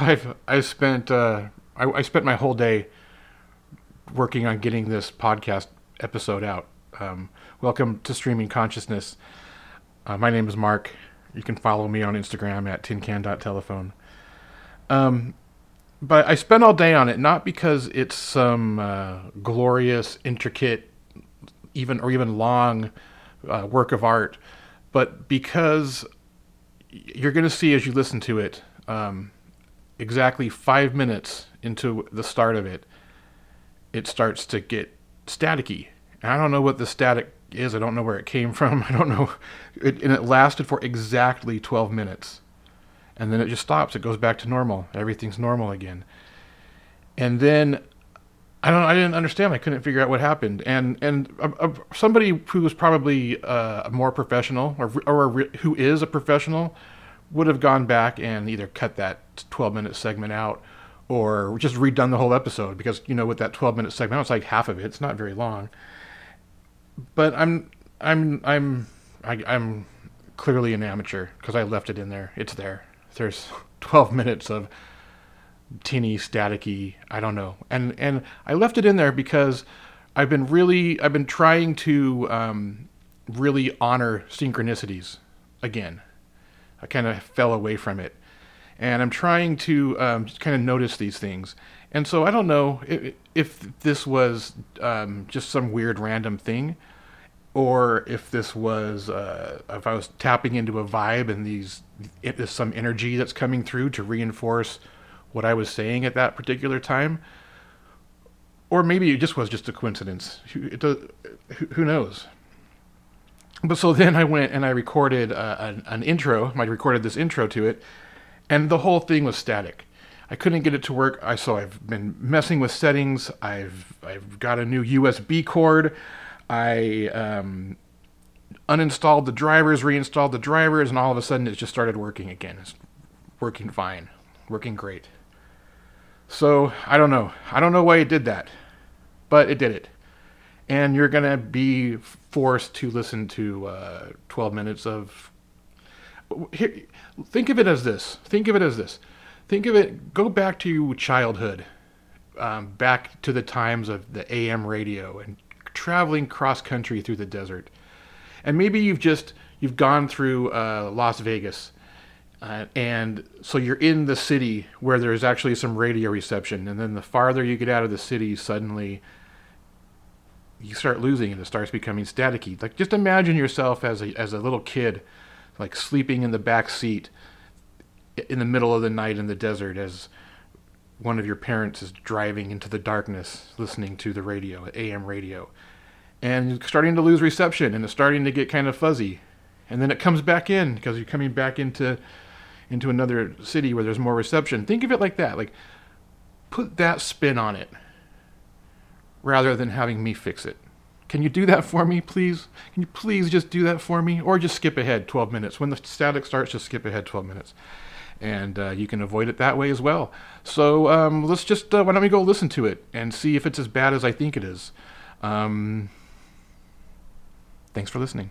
I've I spent uh, I, I spent my whole day working on getting this podcast episode out. Um, welcome to Streaming Consciousness. Uh, my name is Mark. You can follow me on Instagram at tincan.telephone. Um, but I spent all day on it not because it's some uh, glorious, intricate, even or even long uh, work of art, but because you're going to see as you listen to it, um, exactly five minutes into the start of it, it starts to get staticky. And I don't know what the static is. I don't know where it came from. I don't know. It, and it lasted for exactly 12 minutes. And then it just stops. It goes back to normal. Everything's normal again. And then I don't. I didn't understand. I couldn't figure out what happened. And and uh, somebody who was probably uh, more professional, or or who is a professional, would have gone back and either cut that 12 minute segment out, or just redone the whole episode because you know with that 12 minute segment, it's like half of it. It's not very long. But I'm I'm I'm I, am i am clearly an amateur because I left it in there. It's there. There's 12 minutes of teeny staticky i don't know and and i left it in there because i've been really i've been trying to um, really honor synchronicities again i kind of fell away from it and i'm trying to um, kind of notice these things and so i don't know if, if this was um, just some weird random thing or if this was uh, if i was tapping into a vibe and these there's some energy that's coming through to reinforce what I was saying at that particular time. Or maybe it just was just a coincidence. It does, who knows? But so then I went and I recorded uh, an, an intro. I recorded this intro to it, and the whole thing was static. I couldn't get it to work. I so I've been messing with settings. I've I've got a new USB cord. I um, uninstalled the drivers, reinstalled the drivers, and all of a sudden it just started working again. It's working fine, working great. So I don't know. I don't know why it did that, but it did it. And you're going to be forced to listen to uh, 12 minutes of. Here, think of it as this. Think of it as this. Think of it. Go back to childhood, um, back to the times of the AM radio and traveling cross country through the desert. And maybe you've just you've gone through uh, Las Vegas uh, and so you're in the city where there's actually some radio reception, and then the farther you get out of the city, suddenly you start losing and it starts becoming staticky. Like just imagine yourself as a as a little kid, like sleeping in the back seat in the middle of the night in the desert as one of your parents is driving into the darkness listening to the radio, AM radio. And you're starting to lose reception and it's starting to get kind of fuzzy. And then it comes back in because you're coming back into into another city where there's more reception. Think of it like that. Like, put that spin on it rather than having me fix it. Can you do that for me, please? Can you please just do that for me? Or just skip ahead 12 minutes. When the static starts, just skip ahead 12 minutes. And uh, you can avoid it that way as well. So um, let's just, uh, why don't we go listen to it and see if it's as bad as I think it is. Um, thanks for listening.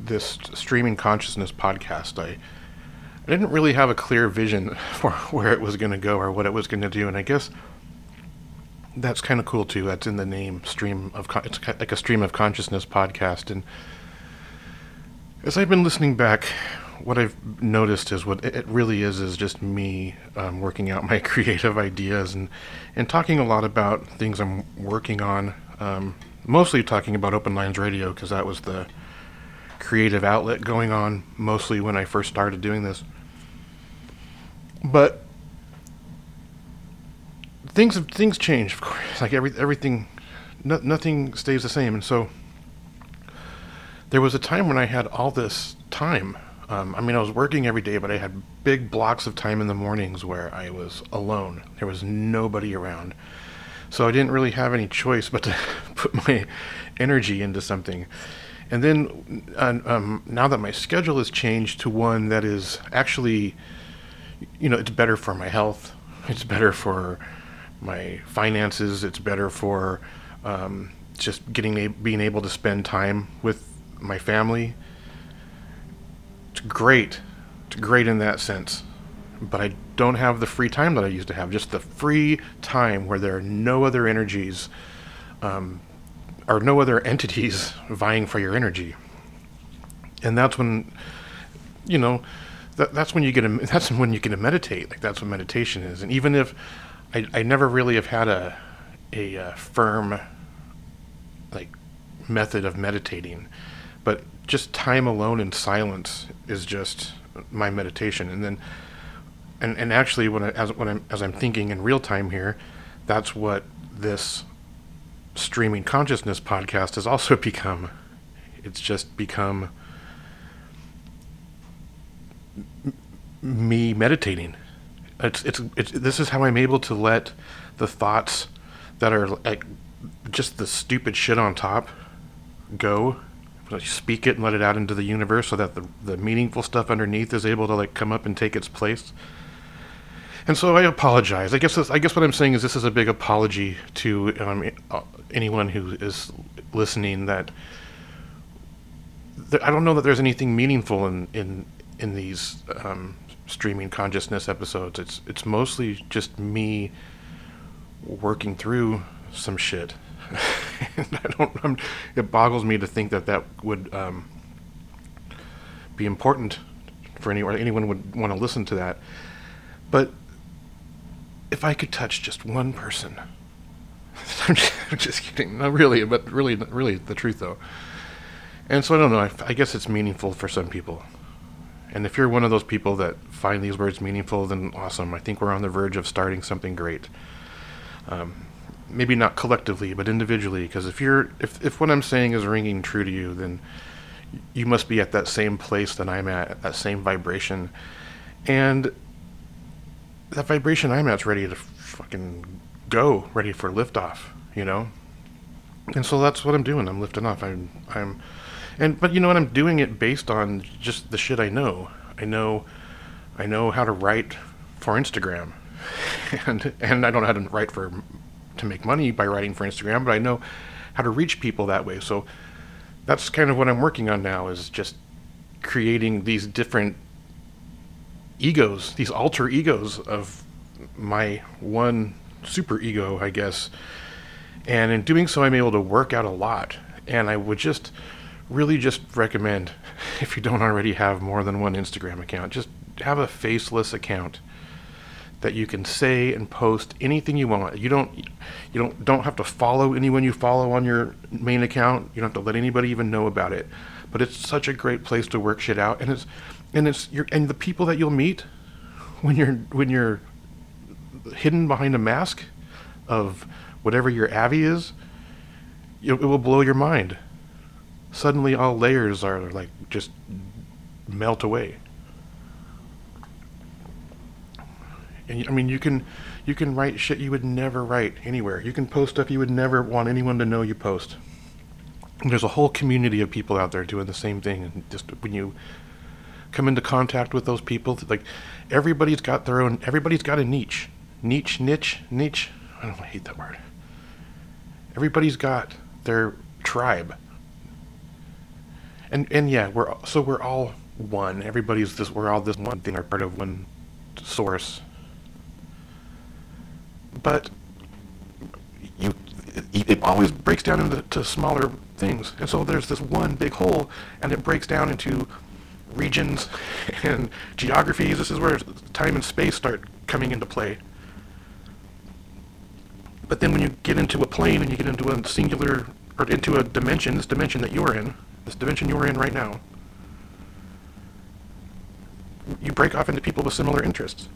this streaming consciousness podcast, I I didn't really have a clear vision for where it was going to go or what it was going to do, and I guess that's kind of cool too. That's in the name, stream of con- it's like a stream of consciousness podcast. And as I've been listening back, what I've noticed is what it really is is just me um, working out my creative ideas and and talking a lot about things I'm working on. Um, mostly talking about Open Lines Radio because that was the creative outlet going on mostly when I first started doing this. But things things change, of course. Like every everything, no, nothing stays the same. And so there was a time when I had all this time. Um, I mean, I was working every day, but I had big blocks of time in the mornings where I was alone. There was nobody around. So I didn't really have any choice but to put my energy into something. And then um, now that my schedule has changed to one that is actually, you know, it's better for my health, it's better for my finances, it's better for um, just getting a- being able to spend time with my family. It's great. It's great in that sense. But I don't have the free time that I used to have. Just the free time where there are no other energies um, or no other entities vying for your energy. And that's when, you know, that, that's when you get a, that's when you get to meditate. Like that's what meditation is. And even if I, I never really have had a a uh, firm like method of meditating, but just time alone in silence is just my meditation. And then, and, and actually, when I, as when I'm as I'm thinking in real time here, that's what this streaming consciousness podcast has also become. It's just become me meditating. It's, it's it's this is how I'm able to let the thoughts that are like just the stupid shit on top go. Speak it and let it out into the universe so that the the meaningful stuff underneath is able to like come up and take its place. And so I apologize. I guess this, I guess what I'm saying is this is a big apology to um, anyone who is listening that th- I don't know that there's anything meaningful in in in these um, streaming consciousness episodes. It's it's mostly just me working through some shit. I don't. I'm, it boggles me to think that that would um, be important for anyone. Anyone would want to listen to that. But if I could touch just one person, I'm just, kidding. Not really, but really, really the truth though. And so I don't know. I, I guess it's meaningful for some people. And if you're one of those people that find these words meaningful, then awesome. I think we're on the verge of starting something great. Um, maybe not collectively, but individually. Because if you're, if if what I'm saying is ringing true to you, then you must be at that same place that I'm at, at that same vibration, and that vibration I'm at's ready to fucking go, ready for liftoff. You know. And so that's what I'm doing. I'm lifting off. I'm I'm and but you know what I'm doing it based on just the shit I know. I know I know how to write for Instagram. And and I don't know how to write for to make money by writing for Instagram, but I know how to reach people that way. So that's kind of what I'm working on now is just creating these different egos, these alter egos of my one super ego, I guess. And in doing so, I'm able to work out a lot. And I would just really just recommend, if you don't already have more than one Instagram account, just have a faceless account that you can say and post anything you want. You don't you don't don't have to follow anyone you follow on your main account. You don't have to let anybody even know about it. But it's such a great place to work shit out and it's and it's your and the people that you'll meet when you're when you're hidden behind a mask of whatever your avi is, it will blow your mind suddenly all layers are like just melt away. And I mean, you can you can write shit you would never write anywhere. You can post stuff you would never want anyone to know you post. And there's a whole community of people out there doing the same thing. And just when you come into contact with those people, like everybody's got their own. Everybody's got a niche, niche, niche, niche. I don't I hate that word. Everybody's got their tribe and and yeah, we're so we're all one. Everybody's this. We're all this one thing. Are part of one source. But you, it, it always breaks down into to smaller things, and so there's this one big whole, and it breaks down into regions and geographies. This is where time and space start coming into play. But then when you get into a plane and you get into a singular, or into a dimension, this dimension that you're in, this dimension you're in right now, you break off into people with similar interests.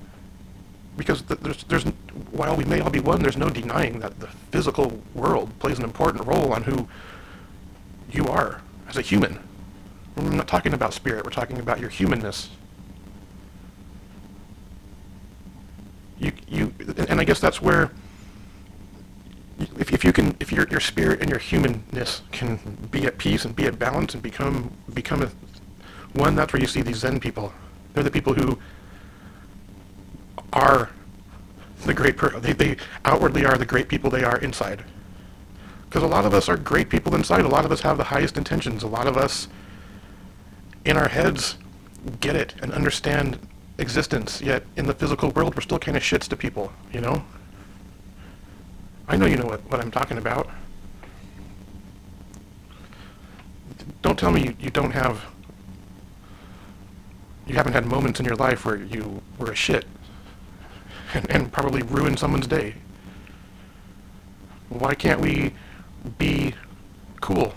Because there's, there's, while we may all be one, there's no denying that the physical world plays an important role on who you are as a human. We're not talking about spirit, we're talking about your humanness. You, you, and I guess that's where if, if you can, if your, your spirit and your humanness can be at peace and be at balance and become, become a, one, that's where you see these Zen people. They're the people who are the great, per- they, they outwardly are the great people they are inside. Because a lot of us are great people inside. A lot of us have the highest intentions. A lot of us, in our heads, get it and understand existence. Yet in the physical world, we're still kind of shits to people, you know? I know you know what, what I'm talking about. Don't tell me you, you don't have, you haven't had moments in your life where you were a shit and, and probably ruined someone's day. Why can't we be cool?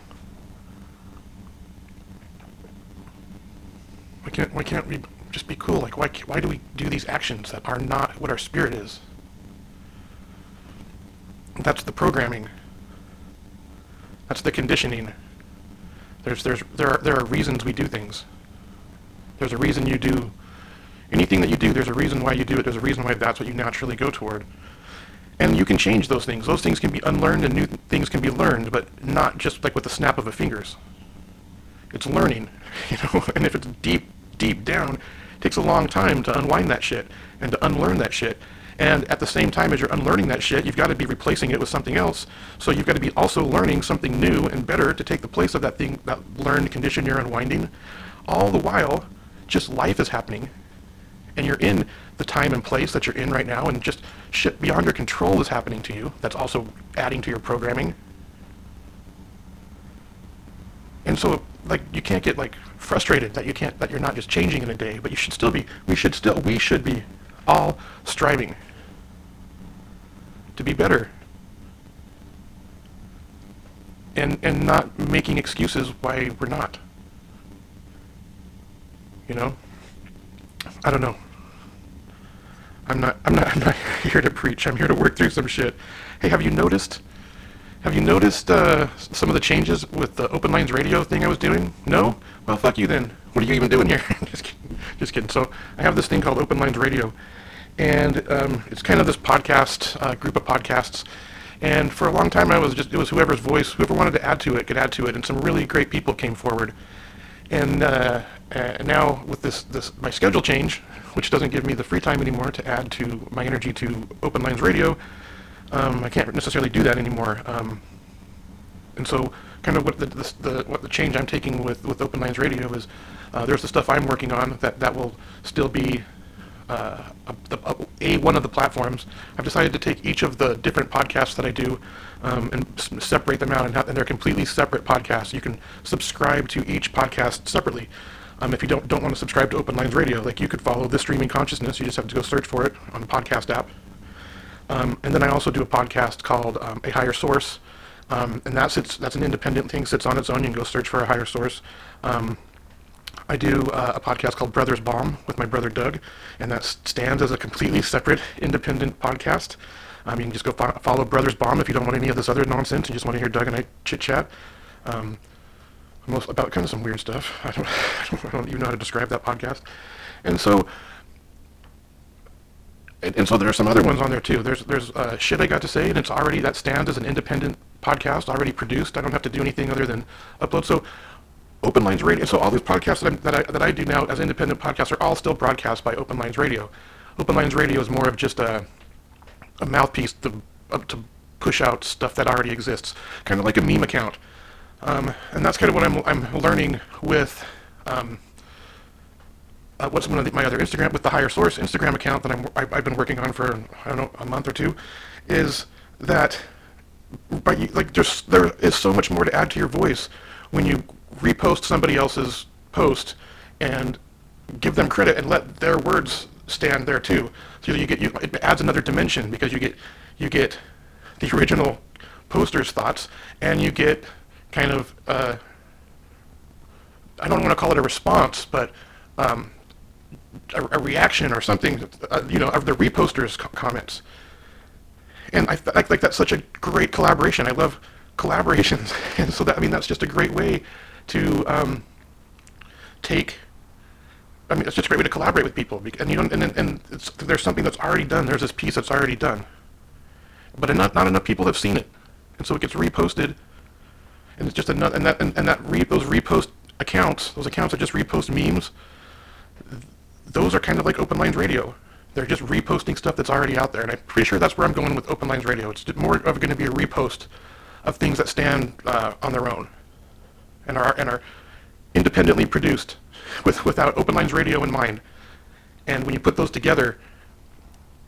Why can't, why can't we just be cool? Like, why, why do we do these actions that are not what our spirit is? That's the programming. That's the conditioning. There's, there's, there, are, there are reasons we do things. There's a reason you do anything that you do. There's a reason why you do it. There's a reason why that's what you naturally go toward. And you can change those things. Those things can be unlearned and new things can be learned, but not just like with the snap of a fingers. It's learning, you know, and if it's deep, deep down, it takes a long time to unwind that shit and to unlearn that shit. And at the same time as you're unlearning that shit, you've got to be replacing it with something else. So you've got to be also learning something new and better to take the place of that thing, that learned condition you're unwinding. All the while, just life is happening. And you're in the time and place that you're in right now, and just shit beyond your control is happening to you. That's also adding to your programming. And so, like, you can't get like frustrated that you can't that you're not just changing in a day, but you should still be. We should still. We should be all striving to be better. And, and not making excuses why we're not. You know? I don't know. I'm not, I'm not, I'm not here to preach. I'm here to work through some shit. Hey, have you noticed, have you noticed uh, some of the changes with the Open Lines radio thing I was doing? No? Well, fuck you then. What are you even doing here? just kidding. Just kidding. So I have this thing called Open Lines Radio and um, it's kind of this podcast uh, group of podcasts. And for a long time, I was just it was whoever's voice, whoever wanted to add to it, could add to it, and some really great people came forward. And uh, uh, now with this this my schedule change, which doesn't give me the free time anymore to add to my energy to Open Lines Radio, um, I can't necessarily do that anymore. Um, and so, kind of what the, the, the, what the change I'm taking with with Open Lines Radio is, uh, there's the stuff I'm working on that that will still be uh, a, a, one of the platforms, I've decided to take each of the different podcasts that I do um, and s- separate them out, and, and, they're completely separate podcasts. You can subscribe to each podcast separately. Um, if you don't don't want to subscribe to Open Lines Radio, like you could follow the streaming consciousness, you just have to go search for it on the podcast app. Um, and then I also do a podcast called um, A Higher Source, um, and that sits that's an independent thing, sits on its own. You can go search for a higher source. Um, I do uh, a podcast called Brothers Bomb with my brother Doug, and that stands as a completely separate, independent podcast. Um, you can just go fo- follow Brothers Bomb if you don't want any of this other nonsense and just want to hear Doug and I chit chat. Um, most about kind of some weird stuff. I don't, I don't even know how to describe that podcast. And so, and, and, so there are some other ones on there too. There's there's uh, shit I got to say, and it's already that stands as an independent podcast, already produced. I don't have to do anything other than upload. So Open Lines Radio. So all these podcasts that, that, I, that I do now as independent podcasts are all still broadcast by Open Lines Radio. Open Lines Radio is more of just a, a mouthpiece to, uh, to push out stuff that already exists, kind of like a meme account. Um, and that's kind of what I'm, I'm learning with um, uh, what's one of the, my other Instagram with the higher source Instagram account that I'm I, I've been working on for I don't know a month or two, is that by like there's there is so much more to add to your voice when you repost somebody else's post and give them credit and let their words stand there too. So you get you it adds another dimension because you get you get the original poster's thoughts and you get kind of uh, I don't want to call it a response, but um, a, a, reaction or something, uh, you know, of the reposter's co- comments. And I, th- that's such a great collaboration. I love collaborations, and so that I mean that's just a great way to um, take. I mean, it's just a great way to collaborate with people, and you know, and, and there's something that's already done. There's this piece that's already done, but not not enough people have seen it, and so it gets reposted, and it's just another and that and, and that re, those repost accounts, those accounts that just repost memes, those are kind of like Open Lines Radio. They're just reposting stuff that's already out there, and I'm pretty sure that's where I'm going with Open Lines Radio. It's more of going to be a repost of things that stand uh, on their own and are and are independently produced with without Open Lines Radio in mind. And when you put those together,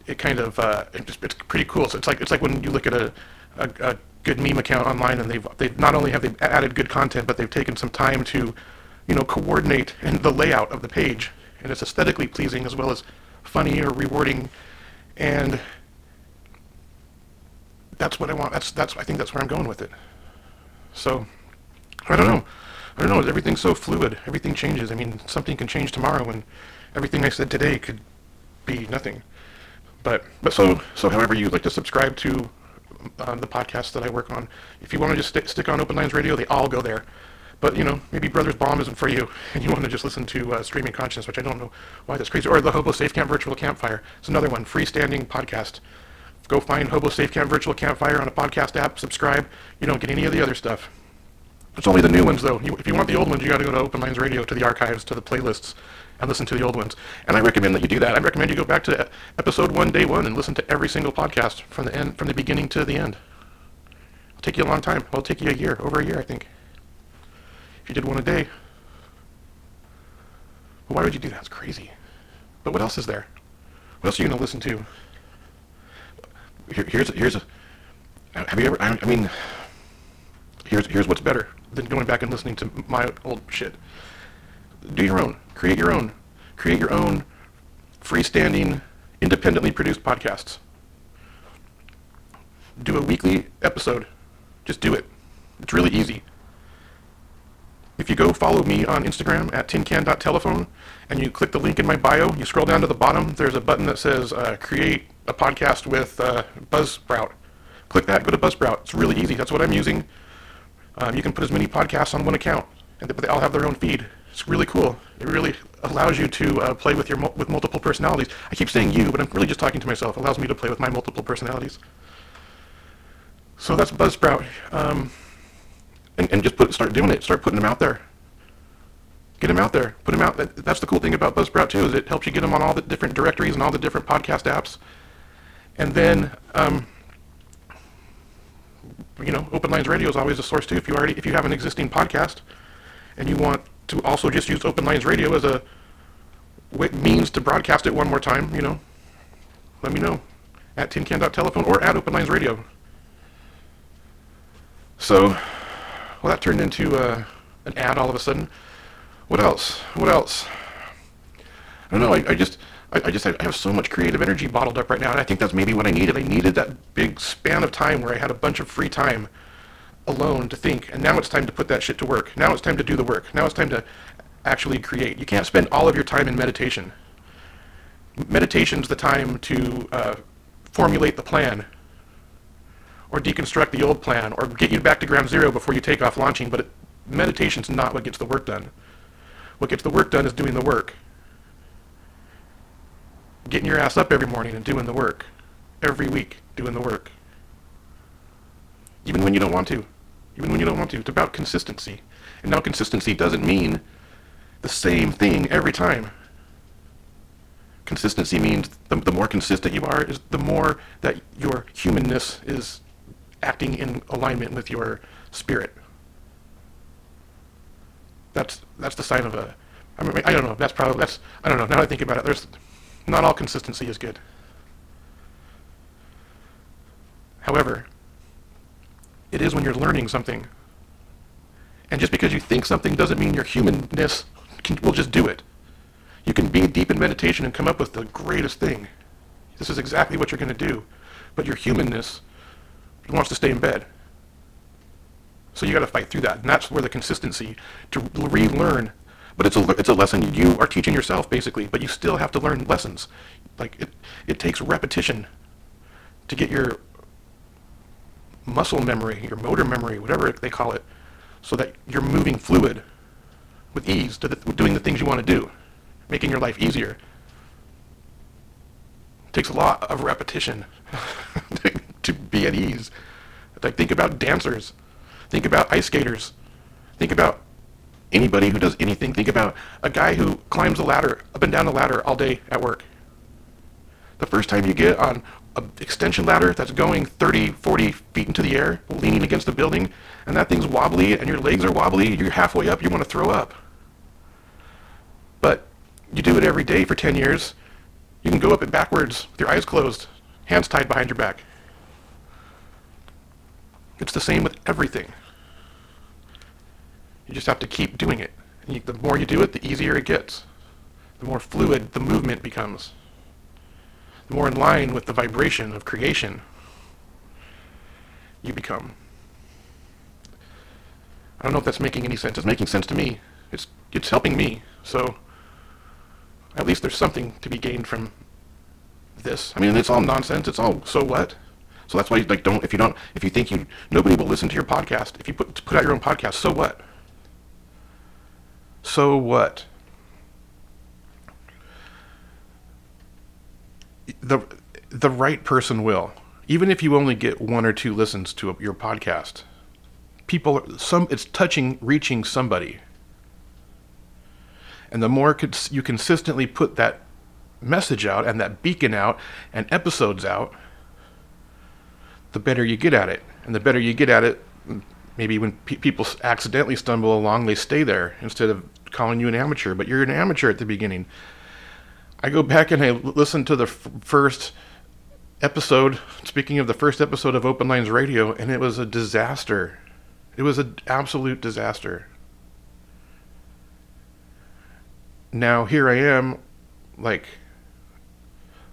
it kind of uh, it just, it's pretty cool. So it's like it's like when you look at a, a, a good meme account online, and they've they've not only have they added good content, but they've taken some time to, you know, coordinate and the layout of the page, and it's aesthetically pleasing as well as funny or rewarding, and that's what I want. That's that's I think that's where I'm going with it. So, I don't know. I don't know. Everything's so fluid. Everything changes. I mean, something can change tomorrow, and everything I said today could be nothing. But but so so however you'd like to subscribe to uh, the podcasts that I work on. If you want to just st- stick on Open Lines Radio, they all go there. But you know, maybe Brothers Bomb isn't for you, and you want to just listen to uh, Streaming Consciousness, which I don't know why that's crazy, or the Hobo Safe Camp Virtual Campfire. It's another one, freestanding podcast. Go find Hobo Safe Camp Virtual Campfire on a podcast app, subscribe. You don't get any of the other stuff. It's only the new ones, though. You, if you want the old ones, you got to go to Open Lines Radio, to the archives, to the playlists, and listen to the old ones. And I recommend that you do that. I recommend you go back to episode one, day one, and listen to every single podcast from the end, from the beginning to the end. It'll take you a long time. It'll take you a year, over a year, I think. You did one a day. But why would you do that? It's crazy. But what else is there? What else are you going to listen to? Here, here's here's a. Have you ever? I, I mean, here's here's what's better than going back and listening to my old shit. Do your own. Create your own. Create your own freestanding, independently produced podcasts. Do a weekly episode. Just do it. It's really easy. If you go follow me on Instagram at tincan.telephone and you click the link in my bio, you scroll down to the bottom, there's a button that says uh, create a podcast with uh, Buzzsprout. Click that, go to Buzzsprout. It's really easy. That's what I'm using. Um, you can put as many podcasts on one account, and they all have their own feed. It's really cool. It really allows you to uh, play with your with multiple personalities. I keep saying you, but I'm really just talking to myself. It allows me to play with my multiple personalities. So that's Buzzsprout. Um, and, and just put start doing it. Start putting them out there. Get them out there. Put them out. That's the cool thing about Buzzsprout too, is it helps you get them on all the different directories and all the different podcast apps. And then, um, you know, Open Lines Radio is always a source too. If you already, if you have an existing podcast, and you want to also just use Open Lines Radio as a means to broadcast it one more time, you know, let me know at tincan.telephone or at Open Lines Radio. So, well, that turned into uh, an ad all of a sudden. What else? What else? I don't know. I, I just, I, I, just, I have so much creative energy bottled up right now, and I think that's maybe what I needed. I needed that big span of time where I had a bunch of free time alone to think, and now it's time to put that shit to work. Now it's time to do the work. Now it's time to actually create. You can't spend all of your time in meditation. Meditation's the time to uh, formulate the plan, or deconstruct the old plan, or get you back to ground zero before you take off launching. But it, meditation's not what gets the work done. What gets the work done is doing the work. Getting your ass up every morning and doing the work. Every week, doing the work. Even when you don't want to even when you don't want to. It's about consistency. And now consistency doesn't mean the same thing every time. Consistency means the, the more consistent you are, is the more that your humanness is acting in alignment with your spirit. That's that's the sign of a, I mean, I don't know. That's probably that's I don't know. Now I think about it, there's not all consistency is good. However, it is when you're learning something. And just because you think something doesn't mean your humanness can, will just do it. You can be deep in meditation and come up with the greatest thing. This is exactly what you're going to do. But your humanness wants to stay in bed. So you got to fight through that. And that's where the consistency to relearn. But it's a, it's a lesson you are teaching yourself, basically. But you still have to learn lessons. Like, it, it takes repetition to get your muscle memory, your motor memory, whatever they call it, so that you're moving fluid with ease to the, doing the things you want to do, making your life easier. It takes a lot of repetition to, be at ease. Like think about dancers, think about ice skaters, think about anybody who does anything. Think about a guy who climbs a ladder up and down the ladder all day at work. The first time you get on an extension ladder that's going 30, 40 feet into the air, leaning against the building, and that thing's wobbly and your legs are wobbly, you're halfway up, you want to throw up. But you do it every day for 10 years, you can go up it backwards with your eyes closed, hands tied behind your back. It's the same with everything. You just have to keep doing it. You, the more you do it, the easier it gets. The more fluid the movement becomes The more in line with the vibration of creation you become. I don't know if that's making any sense. It's making sense to me. It's it's helping me. So at least there's something to be gained from this. I mean, it's all nonsense. It's all so what? So that's why you like don't if you don't if you think you nobody will listen to your podcast if you put put out your own podcast. So what? So what? the the right person will. Even if you only get one or two listens to your podcast, people some it's touching reaching somebody. And the more you consistently put that message out and that beacon out and episodes out, the better you get at it. And the better you get at it, maybe when pe- people accidentally stumble along, they stay there instead of calling you an amateur. But you're an amateur at the beginning. I go back and I listen to the f- first episode. Speaking of the first episode of Open Lines Radio, and it was a disaster. It was an absolute disaster. Now here I am, like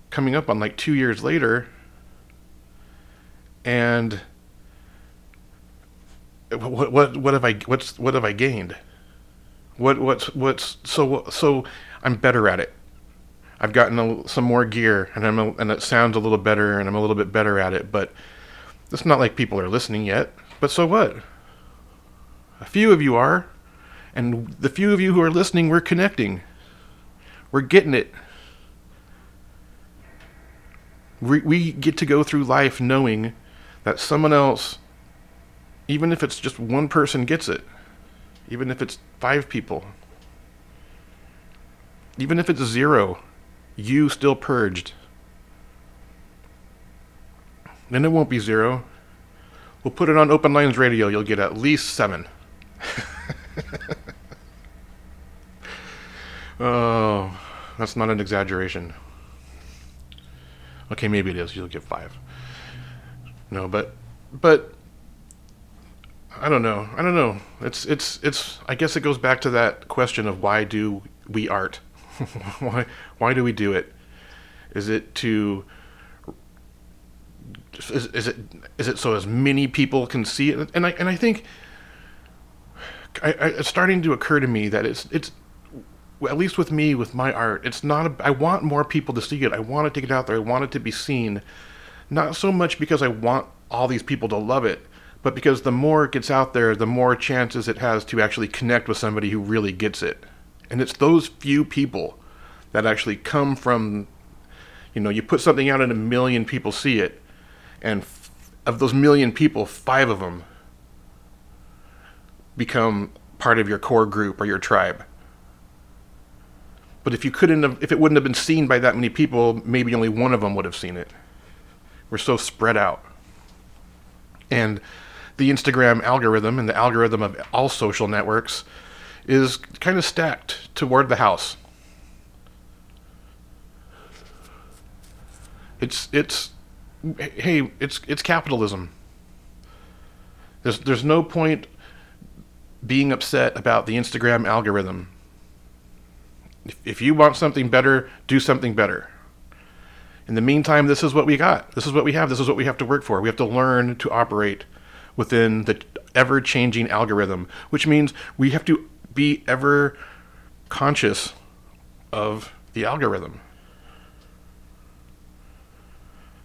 coming up on like two years later, and what what what have I what's what have I gained? What what's what's so so I'm better at it. I've gotten a, some more gear, and I'm a, and it sounds a little better, and I'm a little bit better at it. But it's not like people are listening yet. But so what? A few of you are, and the few of you who are listening, we're connecting. We're getting it. We, we get to go through life knowing that someone else, even if it's just one person, gets it. Even if it's five people. Even if it's zero you still purged. Then it won't be zero. We'll put it on Open Lines Radio. You'll get at least seven. oh, that's not an exaggeration. Okay, maybe it is. You'll get five. No, but but I don't know. I don't know. It's it's it's. I guess it goes back to that question of why do we art? why why do we do it? Is it to is, is, it is it so as many people can see it? And I and I think I, I, it's starting to occur to me that it's it's at least with me with my art, it's not. A, I want more people to see it. I want it to get out there. I want it to be seen, not so much because I want all these people to love it, but because the more it gets out there, the more chances it has to actually connect with somebody who really gets it. And it's those few people that actually come from, you know, you put something out and a million people see it, and f- of those million people, five of them become part of your core group or your tribe. But if you couldn't have, if it wouldn't have been seen by that many people, maybe only one of them would have seen it. We're so spread out. And the Instagram algorithm and the algorithm of all social networks is kind of stacked toward the house. It's it's hey, it's it's capitalism. There's there's no point being upset about the Instagram algorithm. If, if you want something better, do something better. In the meantime, this is what we got. This is what we have. This is what we have to work for. We have to learn to operate within the ever changing algorithm, which means we have to be ever conscious of the algorithm.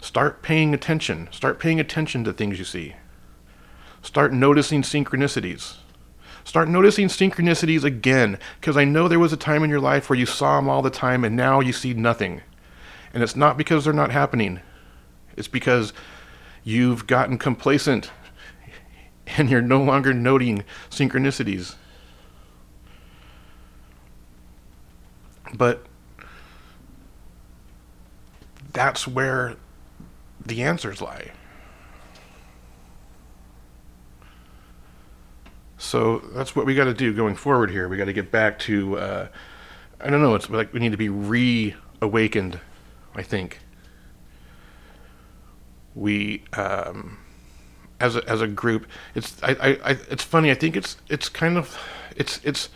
Start paying attention. Start paying attention to things you see. Start noticing synchronicities. Start noticing synchronicities again, because I know there was a time in your life where you saw them all the time and now you see nothing. And it's not because they're not happening, it's because you've gotten complacent and you're no longer noting synchronicities. But that's where the answers lie. So that's what we got to do going forward here. We got to get back to, uh, I don't know, it's like we need to be reawakened, I think. We, um, as a, as a group, it's I, I, I it's funny. I think it's it's kind of it's it's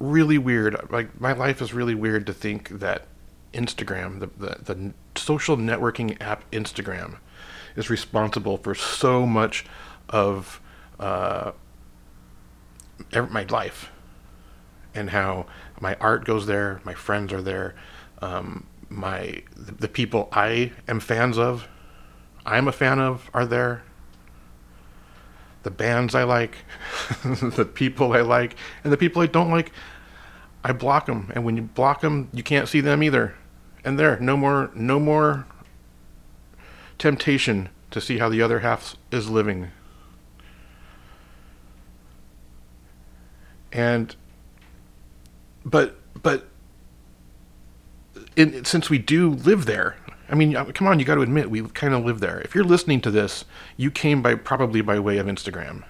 really weird. Like my life is really weird to think that Instagram, the, the, the social networking app Instagram, is responsible for so much of uh, my life and how my art goes there, my friends are there, um, my the, people I am fans of, I'm a fan of are there. The bands I like, the people I like, and the people I don't like, I block them. And when you block them, you can't see them either. And there, no more, no more temptation to see how the other half is living. And, but, but, in, since we do live there, I mean, uh, come on, you got to admit we kind of live there. If you're listening to this, you came by probably by way of Instagram.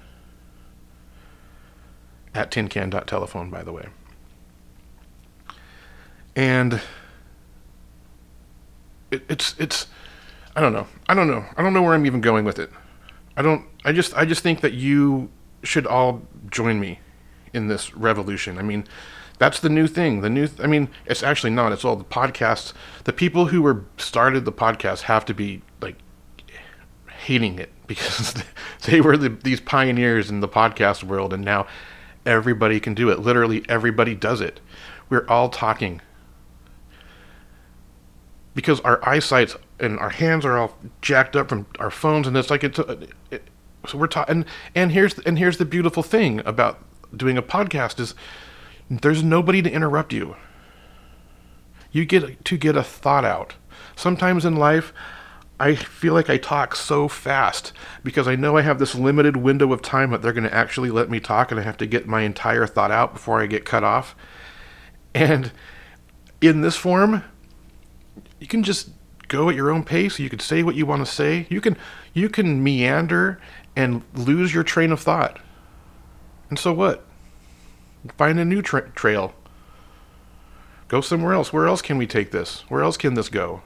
At tincan.telephone, by the way. And it, it's it's I don't know. I don't know. I don't know where I'm even going with it. I don't I just I just think that you should all join me in this revolution. I mean, that's the new thing. The new th- I mean, it's actually not. It's all the podcasts. The people who were started the podcast have to be like hating it because they were the, these pioneers in the podcast world and now everybody can do it. Literally everybody does it. We're all talking because our eyesight and our hands are all jacked up from our phones, and it's like it's. Uh, it, so we're talking, and, and here's and here's the beautiful thing about doing a podcast is there's nobody to interrupt you. You get to get a thought out. Sometimes in life, I feel like I talk so fast because I know I have this limited window of time that they're going to actually let me talk, and I have to get my entire thought out before I get cut off. And in this form, you can just go at your own pace. You can say what you want to say. You can you can meander and lose your train of thought. And so what? Find a new tra- trail. Go somewhere else. Where else can we take this? Where else can this go?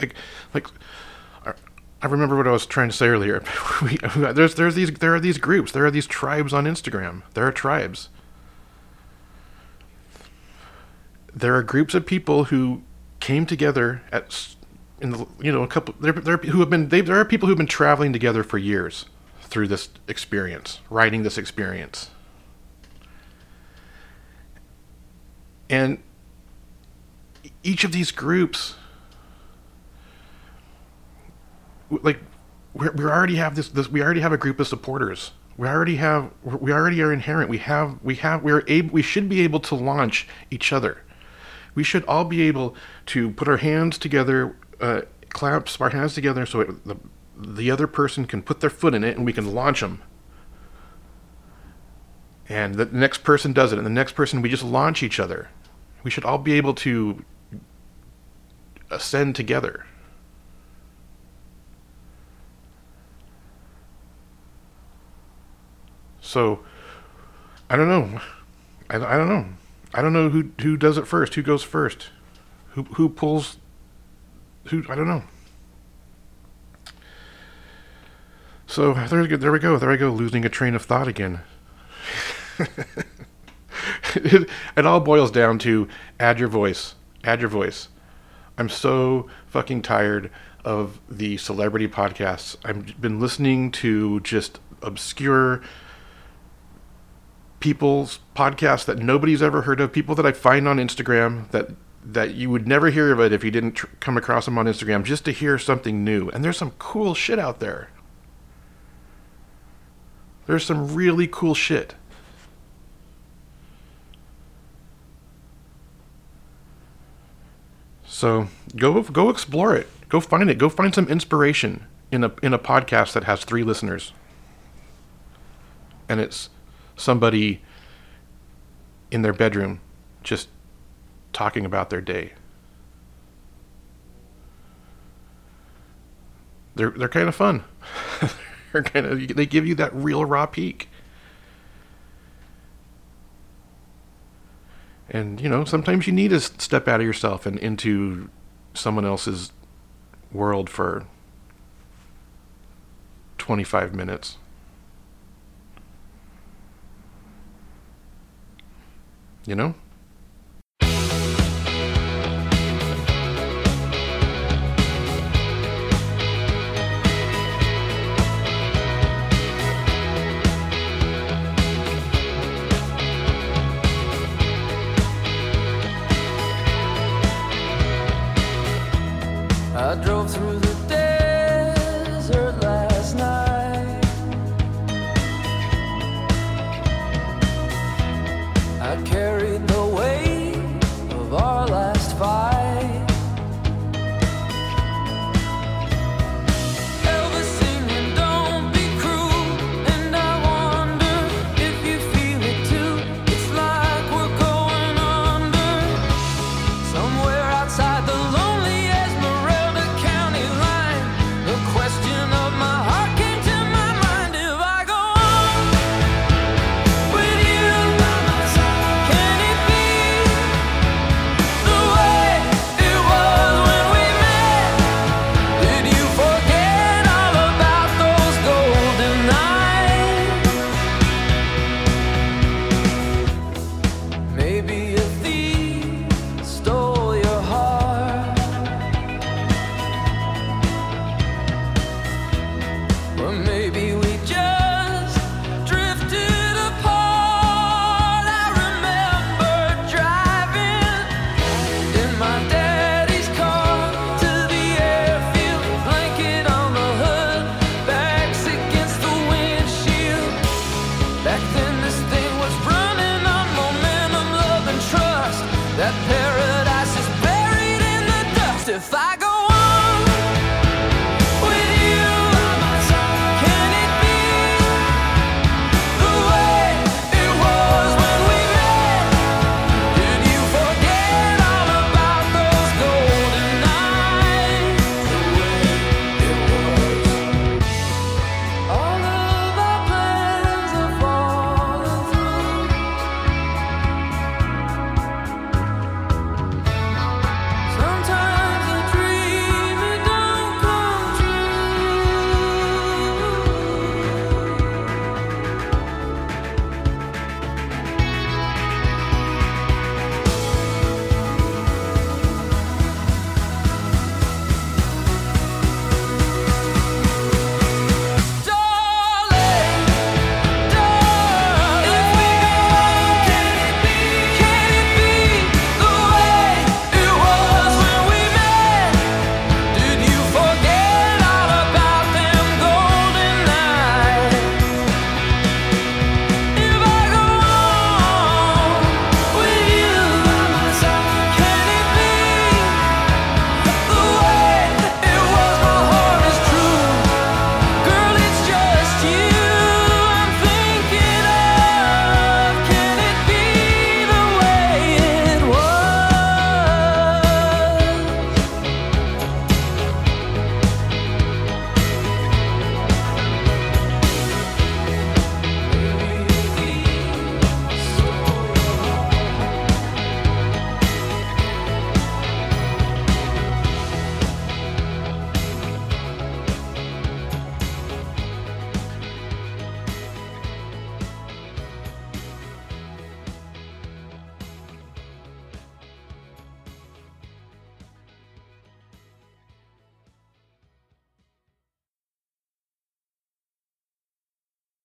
Like, like, I remember what I was trying to say earlier. there's, there's these, there are these groups. There are these tribes on Instagram. There are tribes. there are groups of people who came together at in the you know a couple there, there who have been they, there are people who've been traveling together for years through this experience writing this experience. And each of these groups like we we already have this, this we already have a group of supporters. We already have we already are inherent. We have we have we're able we should be able to launch each other. We should all be able to put our hands together, uh, clasp our hands together so it, the, the other person can put their foot in it and we can launch them. And the next person does it, and the next person, we just launch each other. We should all be able to ascend together. So, I don't know. I, I don't know. I don't know who who does it first. Who goes first? Who who pulls? Who I don't know. So there, there we go. There I go, losing a train of thought again. it, it all boils down to add your voice. Add your voice. I'm so fucking tired of the celebrity podcasts. I've been listening to just obscure people's podcasts that nobody's ever heard of, people that I find on Instagram that that you would never hear of it if you didn't tr- come across them on Instagram just to hear something new. And there's some cool shit out there. There's some really cool shit. So go go explore it. Go find it. Go find some inspiration in a in a podcast that has three listeners. And it's somebody in their bedroom just talking about their day. They're they're kind of fun. they're kind of they give you that real raw peek. And you know, sometimes you need to step out of yourself and into someone else's world for 25 minutes. You know? I drove through That